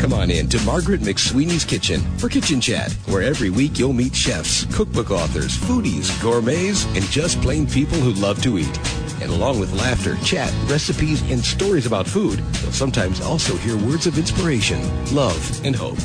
Come on in to Margaret McSweeney's Kitchen for Kitchen Chat, where every week you'll meet chefs, cookbook authors, foodies, gourmets, and just plain people who love to eat. And along with laughter, chat, recipes, and stories about food, you'll sometimes also hear words of inspiration, love, and hope.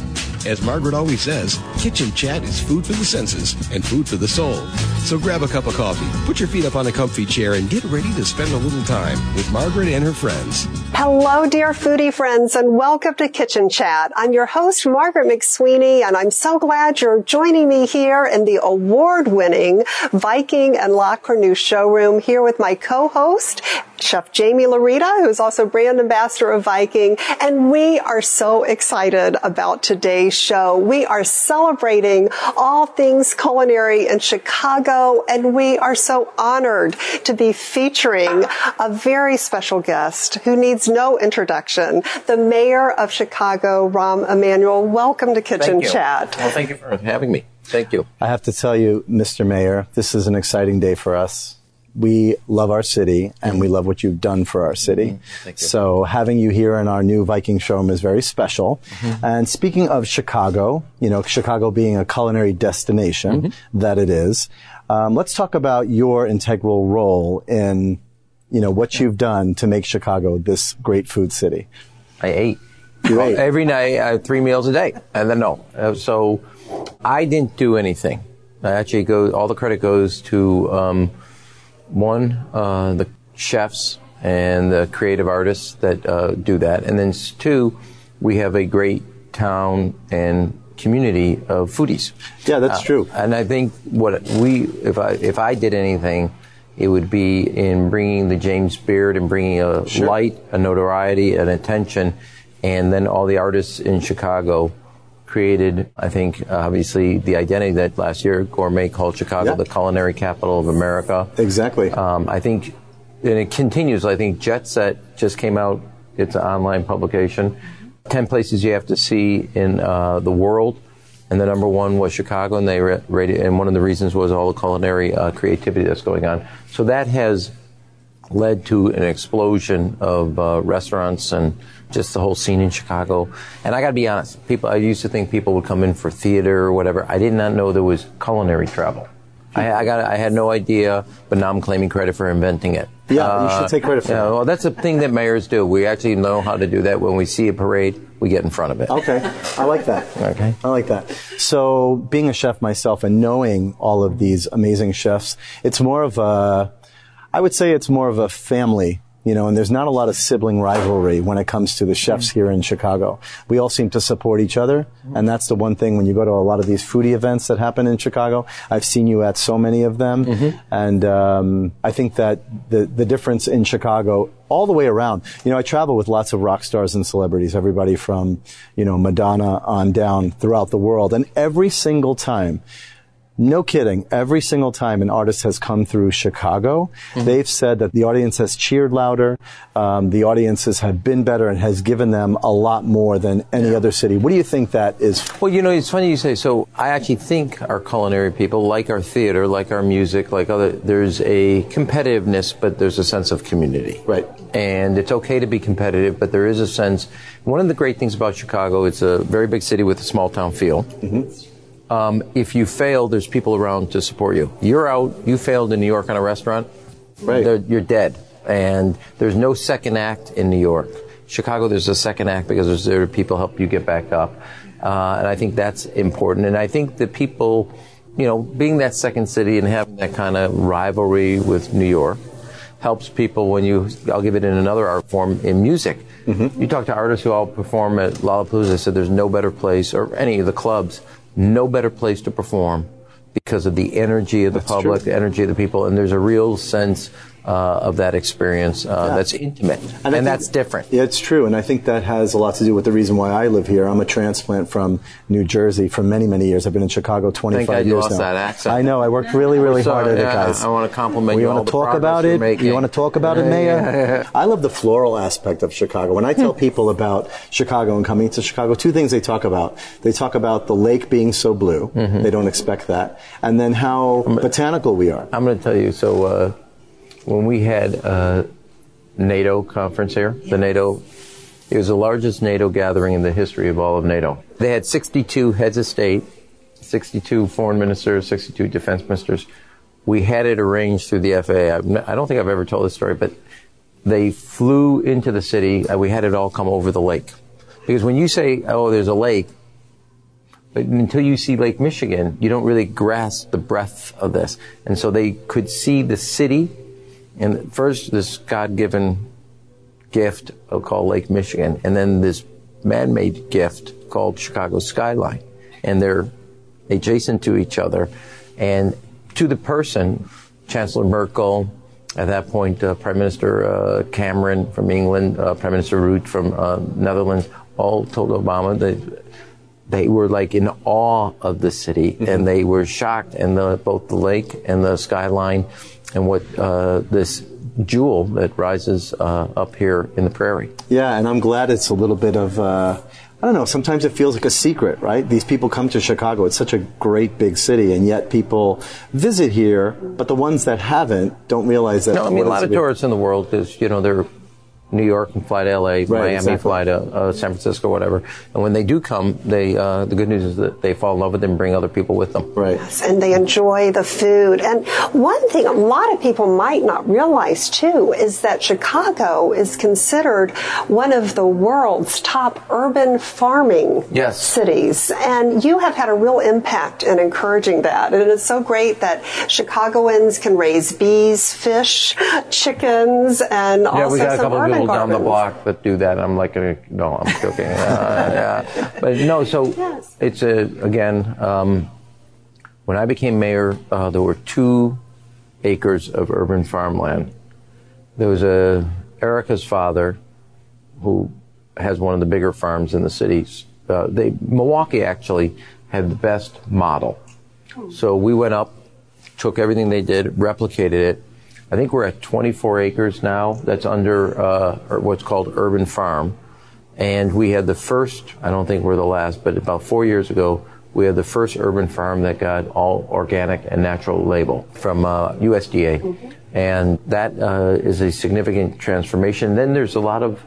As Margaret always says, kitchen chat is food for the senses and food for the soul. So grab a cup of coffee, put your feet up on a comfy chair, and get ready to spend a little time with Margaret and her friends. Hello, dear foodie friends, and welcome to Kitchen Chat. I'm your host, Margaret McSweeney, and I'm so glad you're joining me here in the award-winning Viking and La showroom here with my co-host, Chef Jaime Laurita, who's also brand ambassador of Viking. And we are so excited about today's show. We are celebrating all things culinary in Chicago, and we are so honored to be featuring a very special guest who needs no introduction, the mayor of Chicago, Rahm Emanuel. Welcome to Kitchen Chat. Well, thank you for having me. Thank you. I have to tell you, Mr. Mayor, this is an exciting day for us we love our city and we love what you've done for our city. Mm-hmm. So having you here in our new Viking showroom is very special. Mm-hmm. And speaking of Chicago, you know, Chicago being a culinary destination Mm-hmm. that it is, um, let's talk about your integral role in, you know, what you've done to make Chicago this great food city. I ate. You ate. Every night, I had three meals a day. And then no. Uh, So I didn't do anything. I actually go, all the credit goes to, um, one, uh, the chefs and the creative artists that uh, do that. And then two, we have a great town and community of foodies. Yeah, that's true. And I think what we, if I, if I did anything, it would be in bringing the James Beard and bringing a light, a notoriety, an attention, and then all the artists in Chicago created, I think, obviously the identity that last year Gourmet called Chicago the culinary capital of America. Exactly. Um, I think, and it continues. I think Jet Set just came out. It's an online publication. Ten places you have to see in uh, the world, and the number one was Chicago, and they rated. And one of the reasons was all the culinary uh, creativity that's going on. So that has led to an explosion of uh, restaurants and just the whole scene in Chicago. And I got to be honest, people. I used to think people would come in for theater or whatever. I did not know there was culinary travel. I, I got. I had no idea, but now I'm claiming credit for inventing it. Yeah, you should take credit for yeah, that. Well, that's a thing that mayors do. We actually know how to do that. When we see a parade, we get in front of it. Okay, I like that. Okay. I like that. So, being a chef myself and knowing all of these amazing chefs, it's more of a, I would say it's more of a family, you know, and there's not a lot of sibling rivalry when it comes to the chefs mm. here in Chicago. We all seem to support each other, mm. and that's the one thing when you go to a lot of these foodie events that happen in Chicago. I've seen you at so many of them, mm-hmm. and um, I think that the the difference in Chicago all the way around. You know, I travel with lots of rock stars and celebrities, everybody from, you know, Madonna on down throughout the world. And every single time, no kidding, every single time an artist has come through Chicago, they've said that the audience has cheered louder, um, the audiences have been better and has given them a lot more than any other city. What do you think that is? Well, you know, it's funny you say. So I actually think our culinary people, like our theater, like our music, like other, there's a competitiveness, but there's a sense of community. Right. And it's okay to be competitive, but there is a sense. One of the great things about Chicago, it's a very big city with a small town feel. Um, if you fail, there's people around to support you. You're out, you failed in New York on a restaurant, Right. you're dead. And there's no second act in New York. Chicago, there's a second act because there's there are people help you get back up. Uh, and I think that's important. And I think that people, you know, being that second city and having that kind of rivalry with New York helps people when you, I'll give it in another art form, in music. You talk to artists who all perform at Lollapalooza, they said there's no better place, or any of the clubs, no better place to perform because of the energy of the public, the energy of the people, and there's a real sense uh, of that experience uh, that's intimate, and, think- that's different. Yeah, it's true, and I think that has a lot to do with the reason why I live here. I'm a transplant from New Jersey for many, many years. I've been in Chicago 25 God you years lost now. that accent. I know. I worked really, really So, hard at yeah, it, guys. I wanna compliment you. we you wanna the talk about it. making. You want to talk about it, Mayor? yeah, yeah. I love the floral aspect of Chicago. When I tell people about Chicago and coming to Chicago, two things they talk about. They talk about the lake being so blue. Mm-hmm. They don't expect that, and then how botanical we are. I'm going to tell you. So uh, when we had a NATO conference here, the NATO It was the largest NATO gathering in the history of all of NATO. They had 62 heads of state, 62 foreign ministers, 62 defense ministers. We had it arranged through the FAA. I don't think I've ever told this story, but they flew into the city. We had it all come over the lake. Because when you say, oh, there's a lake, but until you see Lake Michigan, you don't really grasp the breadth of this. And so they could see the city, and first this God-given gift called Lake Michigan, and then this man-made gift called Chicago skyline. And they're adjacent to each other. And to the person, Chancellor Merkel, at that point, uh, Prime Minister uh, Cameron from England, uh, Prime Minister Rutte from uh, Netherlands, all told Obama that they were like in awe of the city mm-hmm. and they were shocked and the, both the lake and the skyline and what uh, this jewel that rises uh, up here in the prairie. Yeah, and I'm glad it's a little bit of I don't know, sometimes it feels like a secret, right? These people come to Chicago. It's such a great big city, and yet people visit here, but the ones that haven't don't realize that. No, I mean, a lot of tourists in the world is, you know, they're New York and fly to LA, right, Miami, exactly. fly to uh, San Francisco, whatever. And when they do come, they uh, the good news is that they fall in love with them and bring other people with them. Right. Yes, and they enjoy the food. And one thing a lot of people might not realize too is that Chicago is considered one of the world's top urban farming yes. cities. And you have had a real impact in encouraging that. And it's so great that Chicagoans can raise bees, fish, chickens, and yeah, also some urban people down the block that do that. I'm like, uh, no, I'm joking. Uh, yeah. But no, so yes. it's a, again, um, when I became mayor, uh, there were two acres of urban farmland. There was a Erica's father, who has one of the bigger farms in the cities. Uh, they Milwaukee actually had the best model. So we went up, took everything they did, replicated it, I think we're at 24 acres now. That's under uh, what's called urban farm. And we had the first, I don't think we're the last, but about four years ago, we had the first urban farm that got all organic and natural label from uh, USDA. Mm-hmm. And that uh, is a significant transformation. Then there's a lot of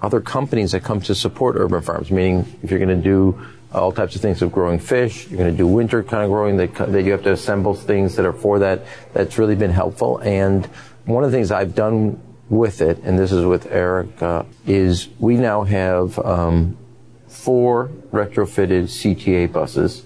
other companies that come to support urban farms, meaning if you're going to do all types of things of growing fish. You're going to do winter kind of growing that, that you have to assemble things that are for that. That's really been helpful. And one of the things I've done with it, and this is with Eric, is we now have um, four retrofitted CTA buses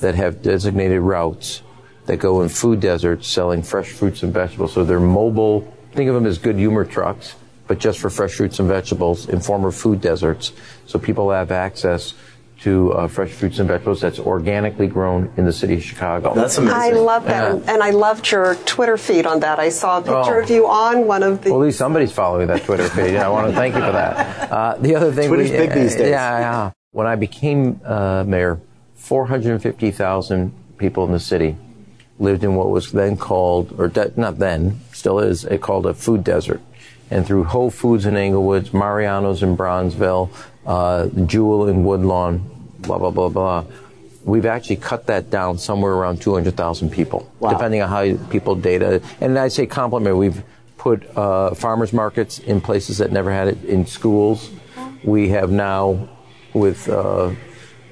that have designated routes that go in food deserts selling fresh fruits and vegetables. So they're mobile. Think of them as good humor trucks, but just for fresh fruits and vegetables in former food deserts. So people have access to uh, fresh fruits and vegetables that's organically grown in the city of Chicago. That's amazing. I love that. Yeah. And I loved your Twitter feed on that. I saw a picture oh. of you on one of the. Well, at least somebody's following that Twitter feed. I want to thank you for that. Uh, the other thing. Twitter's we, big these days. Yeah, yeah. When I became uh, mayor, 450,000 people in the city lived in what was then called, or de- not then, still is, it called a food desert. And through Whole Foods in Englewood, Mariano's in Bronzeville, uh, Jewel in Woodlawn, blah, blah, blah, blah. We've actually cut that down somewhere around 200,000 people, wow. depending on how people data. And I say compliment, we've put uh, farmers markets in places that never had it in schools. We have now, with uh,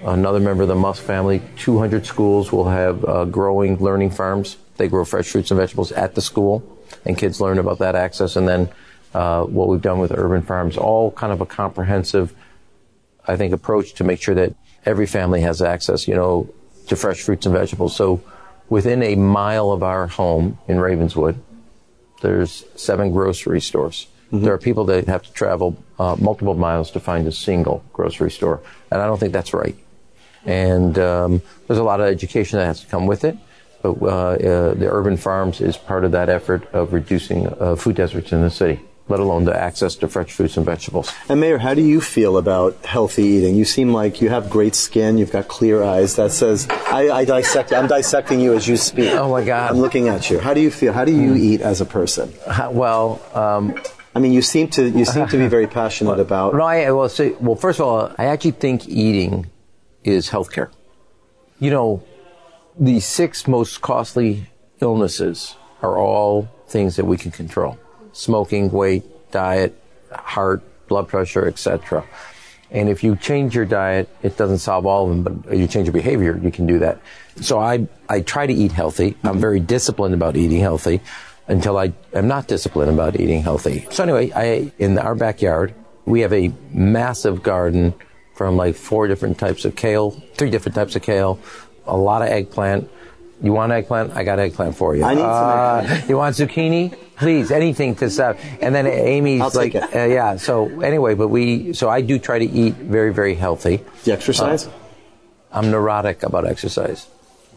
another member of the Musk family, 200 schools will have uh, growing learning farms. They grow fresh fruits and vegetables at the school, and kids learn about that access. And then uh, what we've done with urban farms, all kind of a comprehensive, I think, approach to make sure that every family has access, you know, to fresh fruits and vegetables. So within a mile of our home in Ravenswood, there's seven grocery stores. Mm-hmm. There are people that have to travel uh, multiple miles to find a single grocery store, and I don't think that's right. And um, there's a lot of education that has to come with it. But uh, uh, the urban farms is part of that effort of reducing uh, food deserts in the city let alone the access to fresh fruits and vegetables. And Mayor, how do you feel about healthy eating? You seem like you have great skin, you've got clear eyes. That says, I, I dissect, I'm dissecting you as you speak. Oh my God. I'm looking at you. How do you feel? How do you mm. eat as a person? Well, um, I mean, you seem to you seem to be very passionate well, about. No, I well, say, well, first of all, I actually think eating is healthcare. You know, the six most costly illnesses are all things that we can control smoking, weight, diet, heart, blood pressure, etc. And if you change your diet, it doesn't solve all of them, but you change your behavior, you can do that. So I, I try to eat healthy. I'm very disciplined about eating healthy until I am not disciplined about eating healthy. So anyway, I, in our backyard, we have a massive garden from like four different types of kale, three different types of kale, a lot of eggplant. You want eggplant? I got eggplant for you. I need some Uh, eggplant. You want zucchini? Please, anything to stop. And then Amy's I'll like, uh, yeah. So anyway, but we, so I do try to eat very, very healthy. The exercise? I'm neurotic about exercise.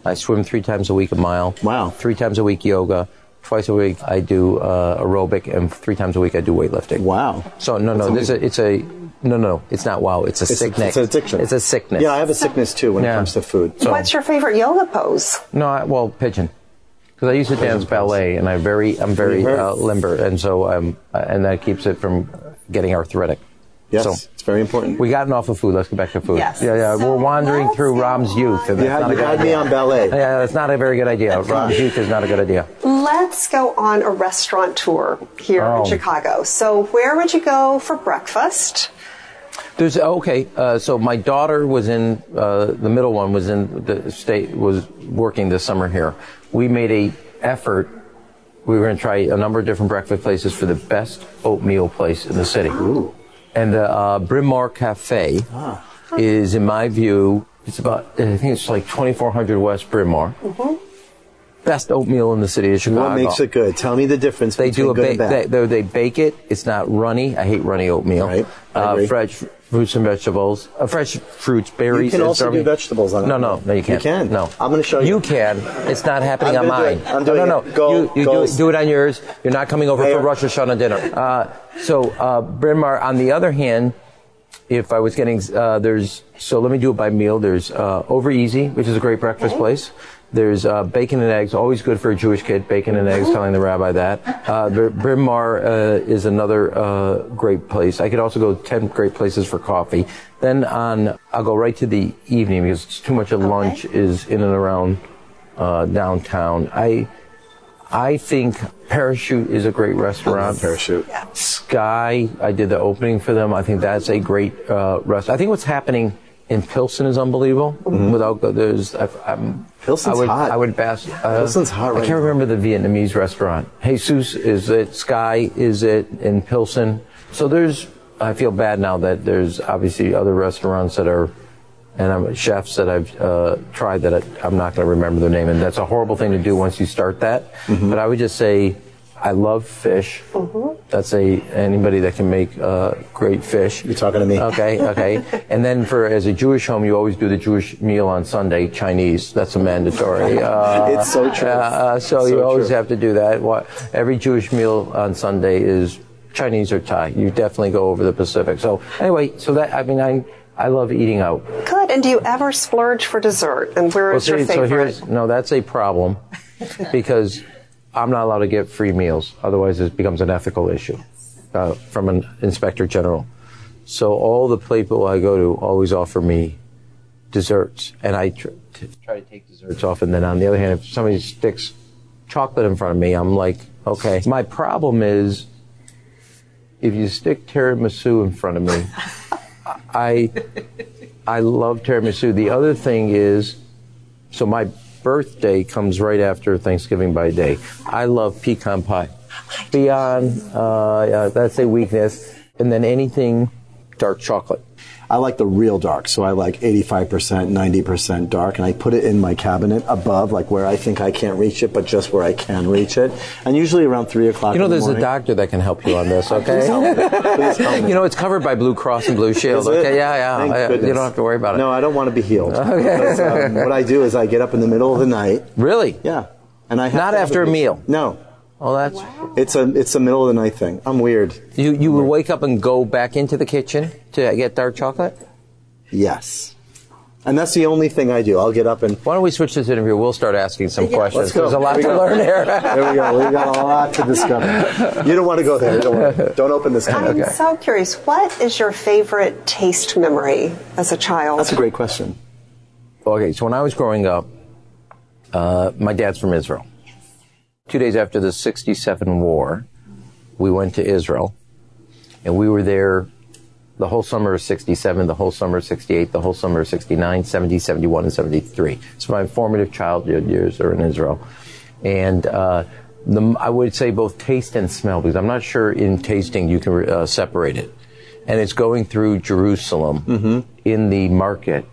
I swim three times a week a mile. Wow. Three times a week yoga. Twice a week I do uh, aerobic, and three times a week I do weightlifting. wow. So no, no, this is, it's a no, no, no. It's not wow. It's a It's, a, sickness. it's an addiction. It's a sickness. Yeah, I have a sickness too when Yeah. it comes to food. So- What's your favorite yoga pose? No, I, well, pigeon. Because I used to dance ballet, and I very, I'm very uh, limber, and so um, uh, and that keeps it from getting arthritic. Yes, So it's very important. we gotten off of food. Let's get back to food. Yes. Yeah, yeah. So We're wandering through go Rahm's youth, and you that's had, not a you good had me on ballet. Yeah, that's not a very good idea. Rahm's youth is not a good idea. Let's go on a restaurant tour here Oh. in Chicago. So, where would you go for breakfast? There's okay. Uh, so my daughter was in uh, the middle one was in the state was working this summer here. We made a effort. We were going to try a number of different breakfast places for the best oatmeal place in the city. And the uh, Bryn Mawr Cafe is, in my view, it's about I think it's like 2400 West Bryn Mawr. Best oatmeal in the city of Chicago. What makes it good? Tell me the difference They between do a good ba- bad. they, they, they bake it. It's not runny. I hate runny oatmeal. Right. Uh, fresh fruits and vegetables. Uh, fresh fruits, berries. You can and also do vegetables on No, it. no, no. No, you can't. You can. No. I'm gonna show you. You can. It's not happening I'm on mine. it. I'm no, doing no, it. no. Go- you you do, go. it- do it on yours. You're not coming over Mayor. for Rosh Hashanah dinner. Uh, so uh, Bryn Mawr. On the other hand, if I was getting uh, there's so let me do it by meal. There's uh, Over Easy, which is a great breakfast place. There's uh, bacon and eggs, always good for a Jewish kid. Bacon and eggs, telling the rabbi that. Uh, Bryn Mawr uh, is another uh, great place. I could also go ten great places for coffee. Then on, I'll go right to the evening because it's too much of lunch is in and around uh, downtown. I I think Parachute is a great restaurant. Parachute. Sky, I did the opening for them. I think that's a great uh, restaurant. I think what's happening in Pilsen is unbelievable. Without there's, I, I'm, Pilsen's I would, hot. I would pass. Uh, Pilsen's hot I can't now. remember the Vietnamese restaurant. Jesus is it? Sky is it in Pilsen? So there's. I feel bad now that there's obviously other restaurants that are. And I'm chefs that I've uh, tried that I, I'm not going to remember their name, and that's a horrible thing to do once you start that. Mm-hmm. But I would just say, I love fish. That's a anybody that can make uh, great fish. You're talking to me. Okay, okay. and then for as a Jewish home, you always do the Jewish meal on Sunday, Chinese. That's a mandatory. Uh, It's so true. Uh, uh, so It's you so always true. have to do that. What, every Jewish meal on Sunday is Chinese or Thai. You definitely go over the Pacific. So anyway, so that I mean, I I love eating out. Good. And do you ever splurge for dessert? And where Well, is your see, so favorite? here's no, that's a problem because I'm not allowed to get free meals. Otherwise, it becomes an ethical issue uh, from an inspector general. So all the people I go to always offer me desserts, and I tr- t- try to take desserts off. And then on the other hand, if somebody sticks chocolate in front of me, I'm like, okay. My problem is if you stick tiramisu in front of me, I I love tiramisu. The other thing is, so my birthday comes right after Thanksgiving by day. I love pecan pie. Beyond, uh, that's a weakness. And then anything dark chocolate. I like the real dark, so I like 85%, 90% dark, and I put it in my cabinet above, like where I think I can't reach it, but just where I can reach it. And usually around 3 o'clock You know, the there's a doctor that can help you on this, okay? Please help me. you know, it's covered by Blue Cross and Blue Shield, Is it? okay? Yeah, yeah. Thank yeah. You goodness. don't have to worry about it. No, I don't want to be healed. Because, um, what I do is I get up in the middle of the night. Really? Yeah. And I have Not to have after a meal? No. Oh, that's. It's a it's a middle of the night thing. I'm weird. You, you would wake up and go back into the kitchen to get dark chocolate? Yes. And that's the only thing I do. I'll get up and Why don't we switch this interview? We'll start asking some questions. Let's go. There's a lot Here to go. learn here. there we go. We've got a lot to discover. You don't want to go there. You don't, want to. don't open this can. I'm so curious. What is your favorite taste memory as a child? That's a great question. Okay, so when I was growing up, uh, my dad's from Israel. Two days after the 67 war, we went to Israel, and we were there the whole summer of 67, the whole summer of 68, the whole summer of 69, 70, 71, and 73. So my formative childhood years are in Israel. And uh, the, I would say both taste and smell, because I'm not sure in tasting you can uh, separate it. And it's going through Jerusalem mm-hmm. in the market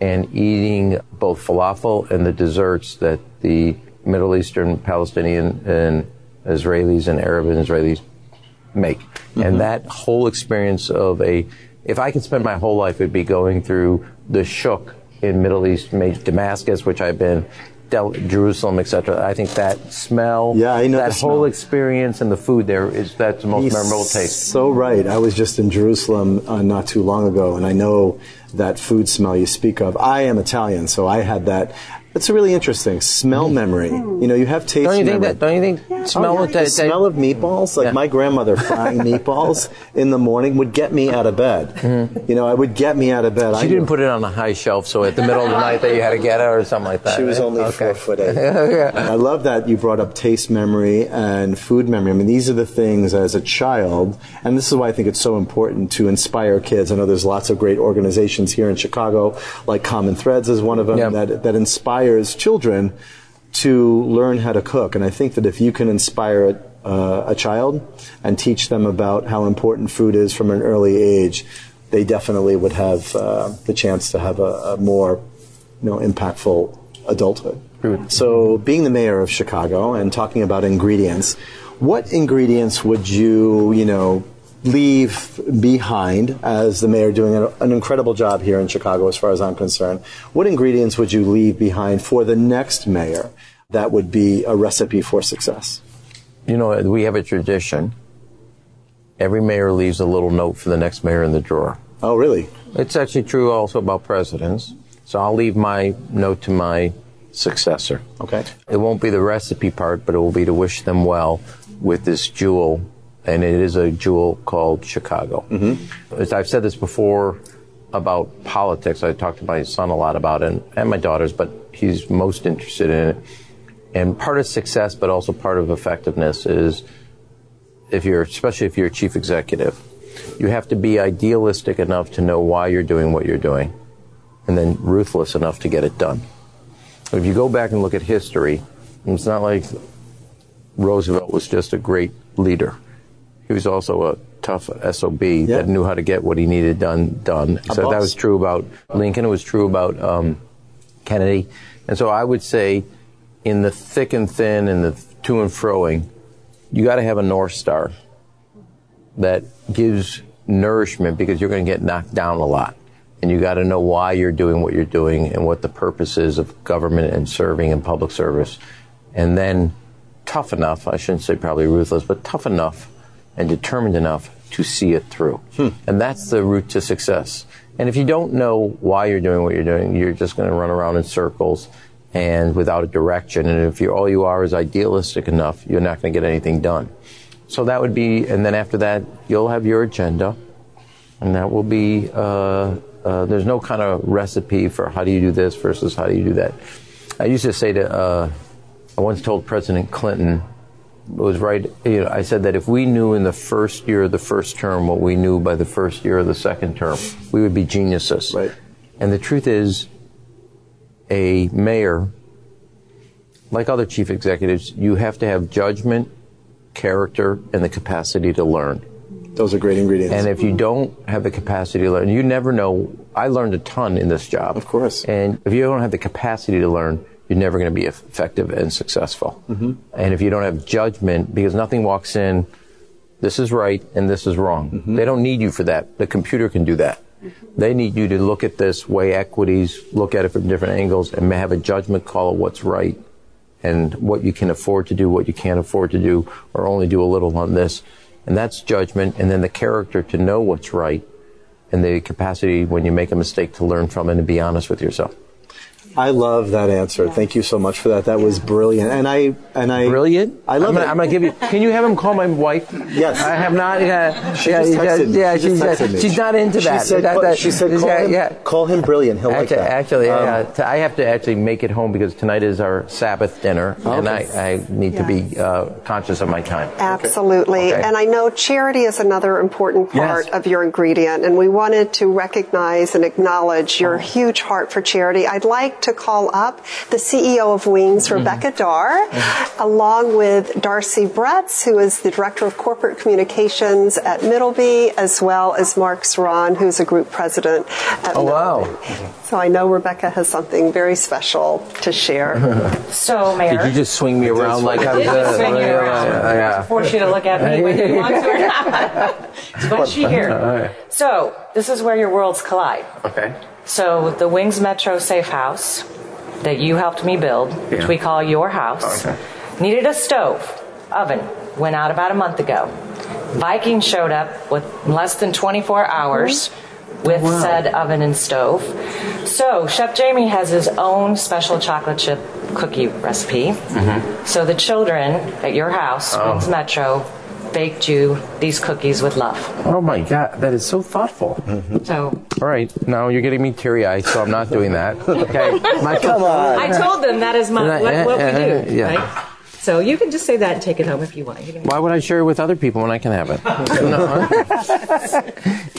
and eating both falafel and the desserts that the Middle Eastern, Palestinian, and Israelis and Arab and Israelis make. Mm-hmm. And that whole experience of a, if I could spend my whole life, it'd be going through the shuk in Middle East, Damascus, which I've been, Del- Jerusalem, etc. I think that smell, yeah, I know that whole experience and the food there is that's the most He's memorable taste. So right. I was just in Jerusalem uh, not too long ago, and I know that food smell you speak of. I am Italian, so I had that. It's really interesting. Smell memory. You know, you have taste don't you memory. Think that, don't you think yeah. smell, oh, yeah. the smell of meatballs? Like yeah. my grandmother frying meatballs in the morning would get me out of bed. Mm-hmm. You know, I would get me out of bed. She I didn't put it on a high shelf, so at the middle of the night that you had to get it or something like that. She was right? only okay. four foot eight. yeah. I love that you brought up taste memory and food memory. I mean, these are the things as a child, and this is why I think it's so important to inspire kids. I know there's lots of great organizations here in Chicago, like Common Threads is one of them, that, that inspires children to learn how to cook. And I think that if you can inspire a, uh, a child and teach them about how important food is from an early age, they definitely would have uh, the chance to have a, a, more, you know, impactful adulthood. So, being the mayor of Chicago and talking about ingredients, what ingredients would you, you know, leave behind as the mayor doing an, incredible job here in Chicago as far as I'm concerned? What ingredients would you leave behind for the next mayor that would be a recipe for success? You know, we have a tradition. Every mayor leaves a little note for the next mayor in the drawer. Oh, really? It's actually true also about presidents. So I'll leave my note to my successor. Okay. It won't be the recipe part, but it will be to wish them well with this jewel and it is a jewel called Chicago. Mm-hmm. As I've said this before about politics, I talk to my son a lot about it, and my daughters, but he's most interested in it. And part of success, but also part of effectiveness, is if you're, especially if you're a chief executive, you have to be idealistic enough to know why you're doing what you're doing, and then ruthless enough to get it done. If you go back and look at history, it's not like Roosevelt was just a great leader he was also a tough SOB yeah. that knew how to get what he needed done done. A so boss. that was true about Lincoln. It was true about um, Kennedy. And so I would say, in the thick and thin and the to and froing, you got to have a north star that gives nourishment because you're going to get knocked down a lot. And you got to know why you're doing what you're doing and what the purpose is of government and serving and public service. And then tough enough, I shouldn't say probably ruthless, but tough enough and determined enough to see it through. Hmm. And that's the route to success. And if you don't know why you're doing what you're doing, you're just going to run around in circles and without a direction. And if you're all you are is idealistic enough, you're not going to get anything done. So that would be, and then after that, you'll have your agenda, and that will be. Uh, uh, there's no kind of recipe for how do you do this versus how do you do that. I used to say to, uh, I once told President Clinton, was right. You know, I said that if we knew in the first year of the first term what we knew by the first year of the second term, we would be geniuses. Right. And the truth is, a mayor, like other chief executives, you have to have judgment, character, and the capacity to learn. Those are great ingredients. And if you don't have the capacity to learn, you never know. I learned a ton in this job. Of course. And if you don't have the capacity to learn, you're never going to be effective and successful. Mm-hmm. And if you don't have judgment, because nothing walks in, this is right and this is wrong. Mm-hmm. They don't need you for that. The computer can do that. Mm-hmm. They need you to look at this, weigh equities, look at it from different angles, and have a judgment call of what's right and what you can afford to do, what you can't afford to do, or only do a little on this. And that's judgment, and then the character to know what's right, and the capacity when you make a mistake to learn from it and be honest with yourself. I love that answer. Thank you so much for that. That was brilliant. And I and I Brilliant. I love I'm gonna, it. I'm gonna give you. Can you have him call my wife? Yes. I have not. Yeah. She yeah, just yeah, texted me. yeah, She just she's, texted me. she's not into She that. said, That- that- she said, yeah, call him, yeah. call him brilliant. He'll like Actually, that. actually Um, uh, t- I have to actually make it home because tonight is our Sabbath dinner, and I, I need to be uh, conscious of my time. Absolutely. Okay. And I know charity is another important part Yes. of your ingredient, and we wanted to recognize and acknowledge your huge heart for charity. I'd like to call up the CEO of Wings, mm-hmm. Rebecca Darr, mm-hmm. along with Darcy Bretz, who is the Director of Corporate Communications at Middleby, as well as Mark Saran, who's a group president at Oh, wow. So I know Rebecca has something very special to share. So, Mayor. Did you just swing me around like I was? Did just swing you yeah, around. yeah, yeah. Force you to look at me whether you want to or not. but she here. So, this is where your worlds collide. Okay. So, the Wings Metro Safe House that you helped me build, which Yeah. we call your house, Okay. needed a stove, oven, went out about a month ago. Viking showed up with less than 24 hours oh, with said oven and stove. So, Chef Jaime has his own special chocolate chip cookie recipe. Mm-hmm. So, the children at your house, oh. Wings Metro, baked you these cookies with love. Oh my God, that is so thoughtful. Mm-hmm. So, All right, now you're getting me teary eyed, so I'm not doing that. Okay. My, Come on. I told them that is my, Yeah, what, what we yeah, do. yeah. Right? So you can just say that and take it home if you want. You Why would I share it with other people when I can have it? No.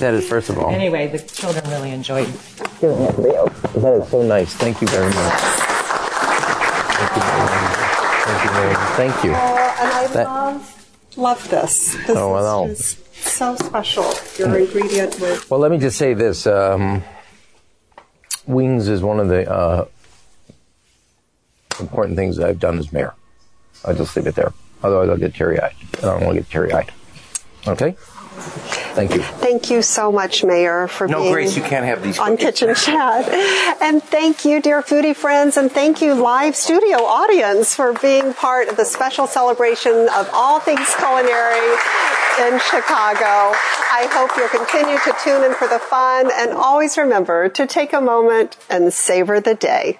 that is, first of all, Anyway, the children really enjoyed it. that is so nice. Thank you very much. Thank you very much. Thank you very much. Thank you. Oh, and I That- love, love this. This Oh, know. is so special. Your ingredient with Well, let me just say this. Um, Wings is one of the uh, important things that I've done as mayor. I'll just leave it there. Otherwise, I'll get teary eyed. I don't want to get teary eyed. Okay? Thank you. Thank you so much, Mayor, for No, being Grace, you can't have these on cookies. Kitchen Chat. And thank you, dear foodie friends, and thank you, live studio audience, for being part of the special celebration of all things culinary in Chicago. I hope you'll continue to tune in for the fun, and always remember to take a moment and savor the day.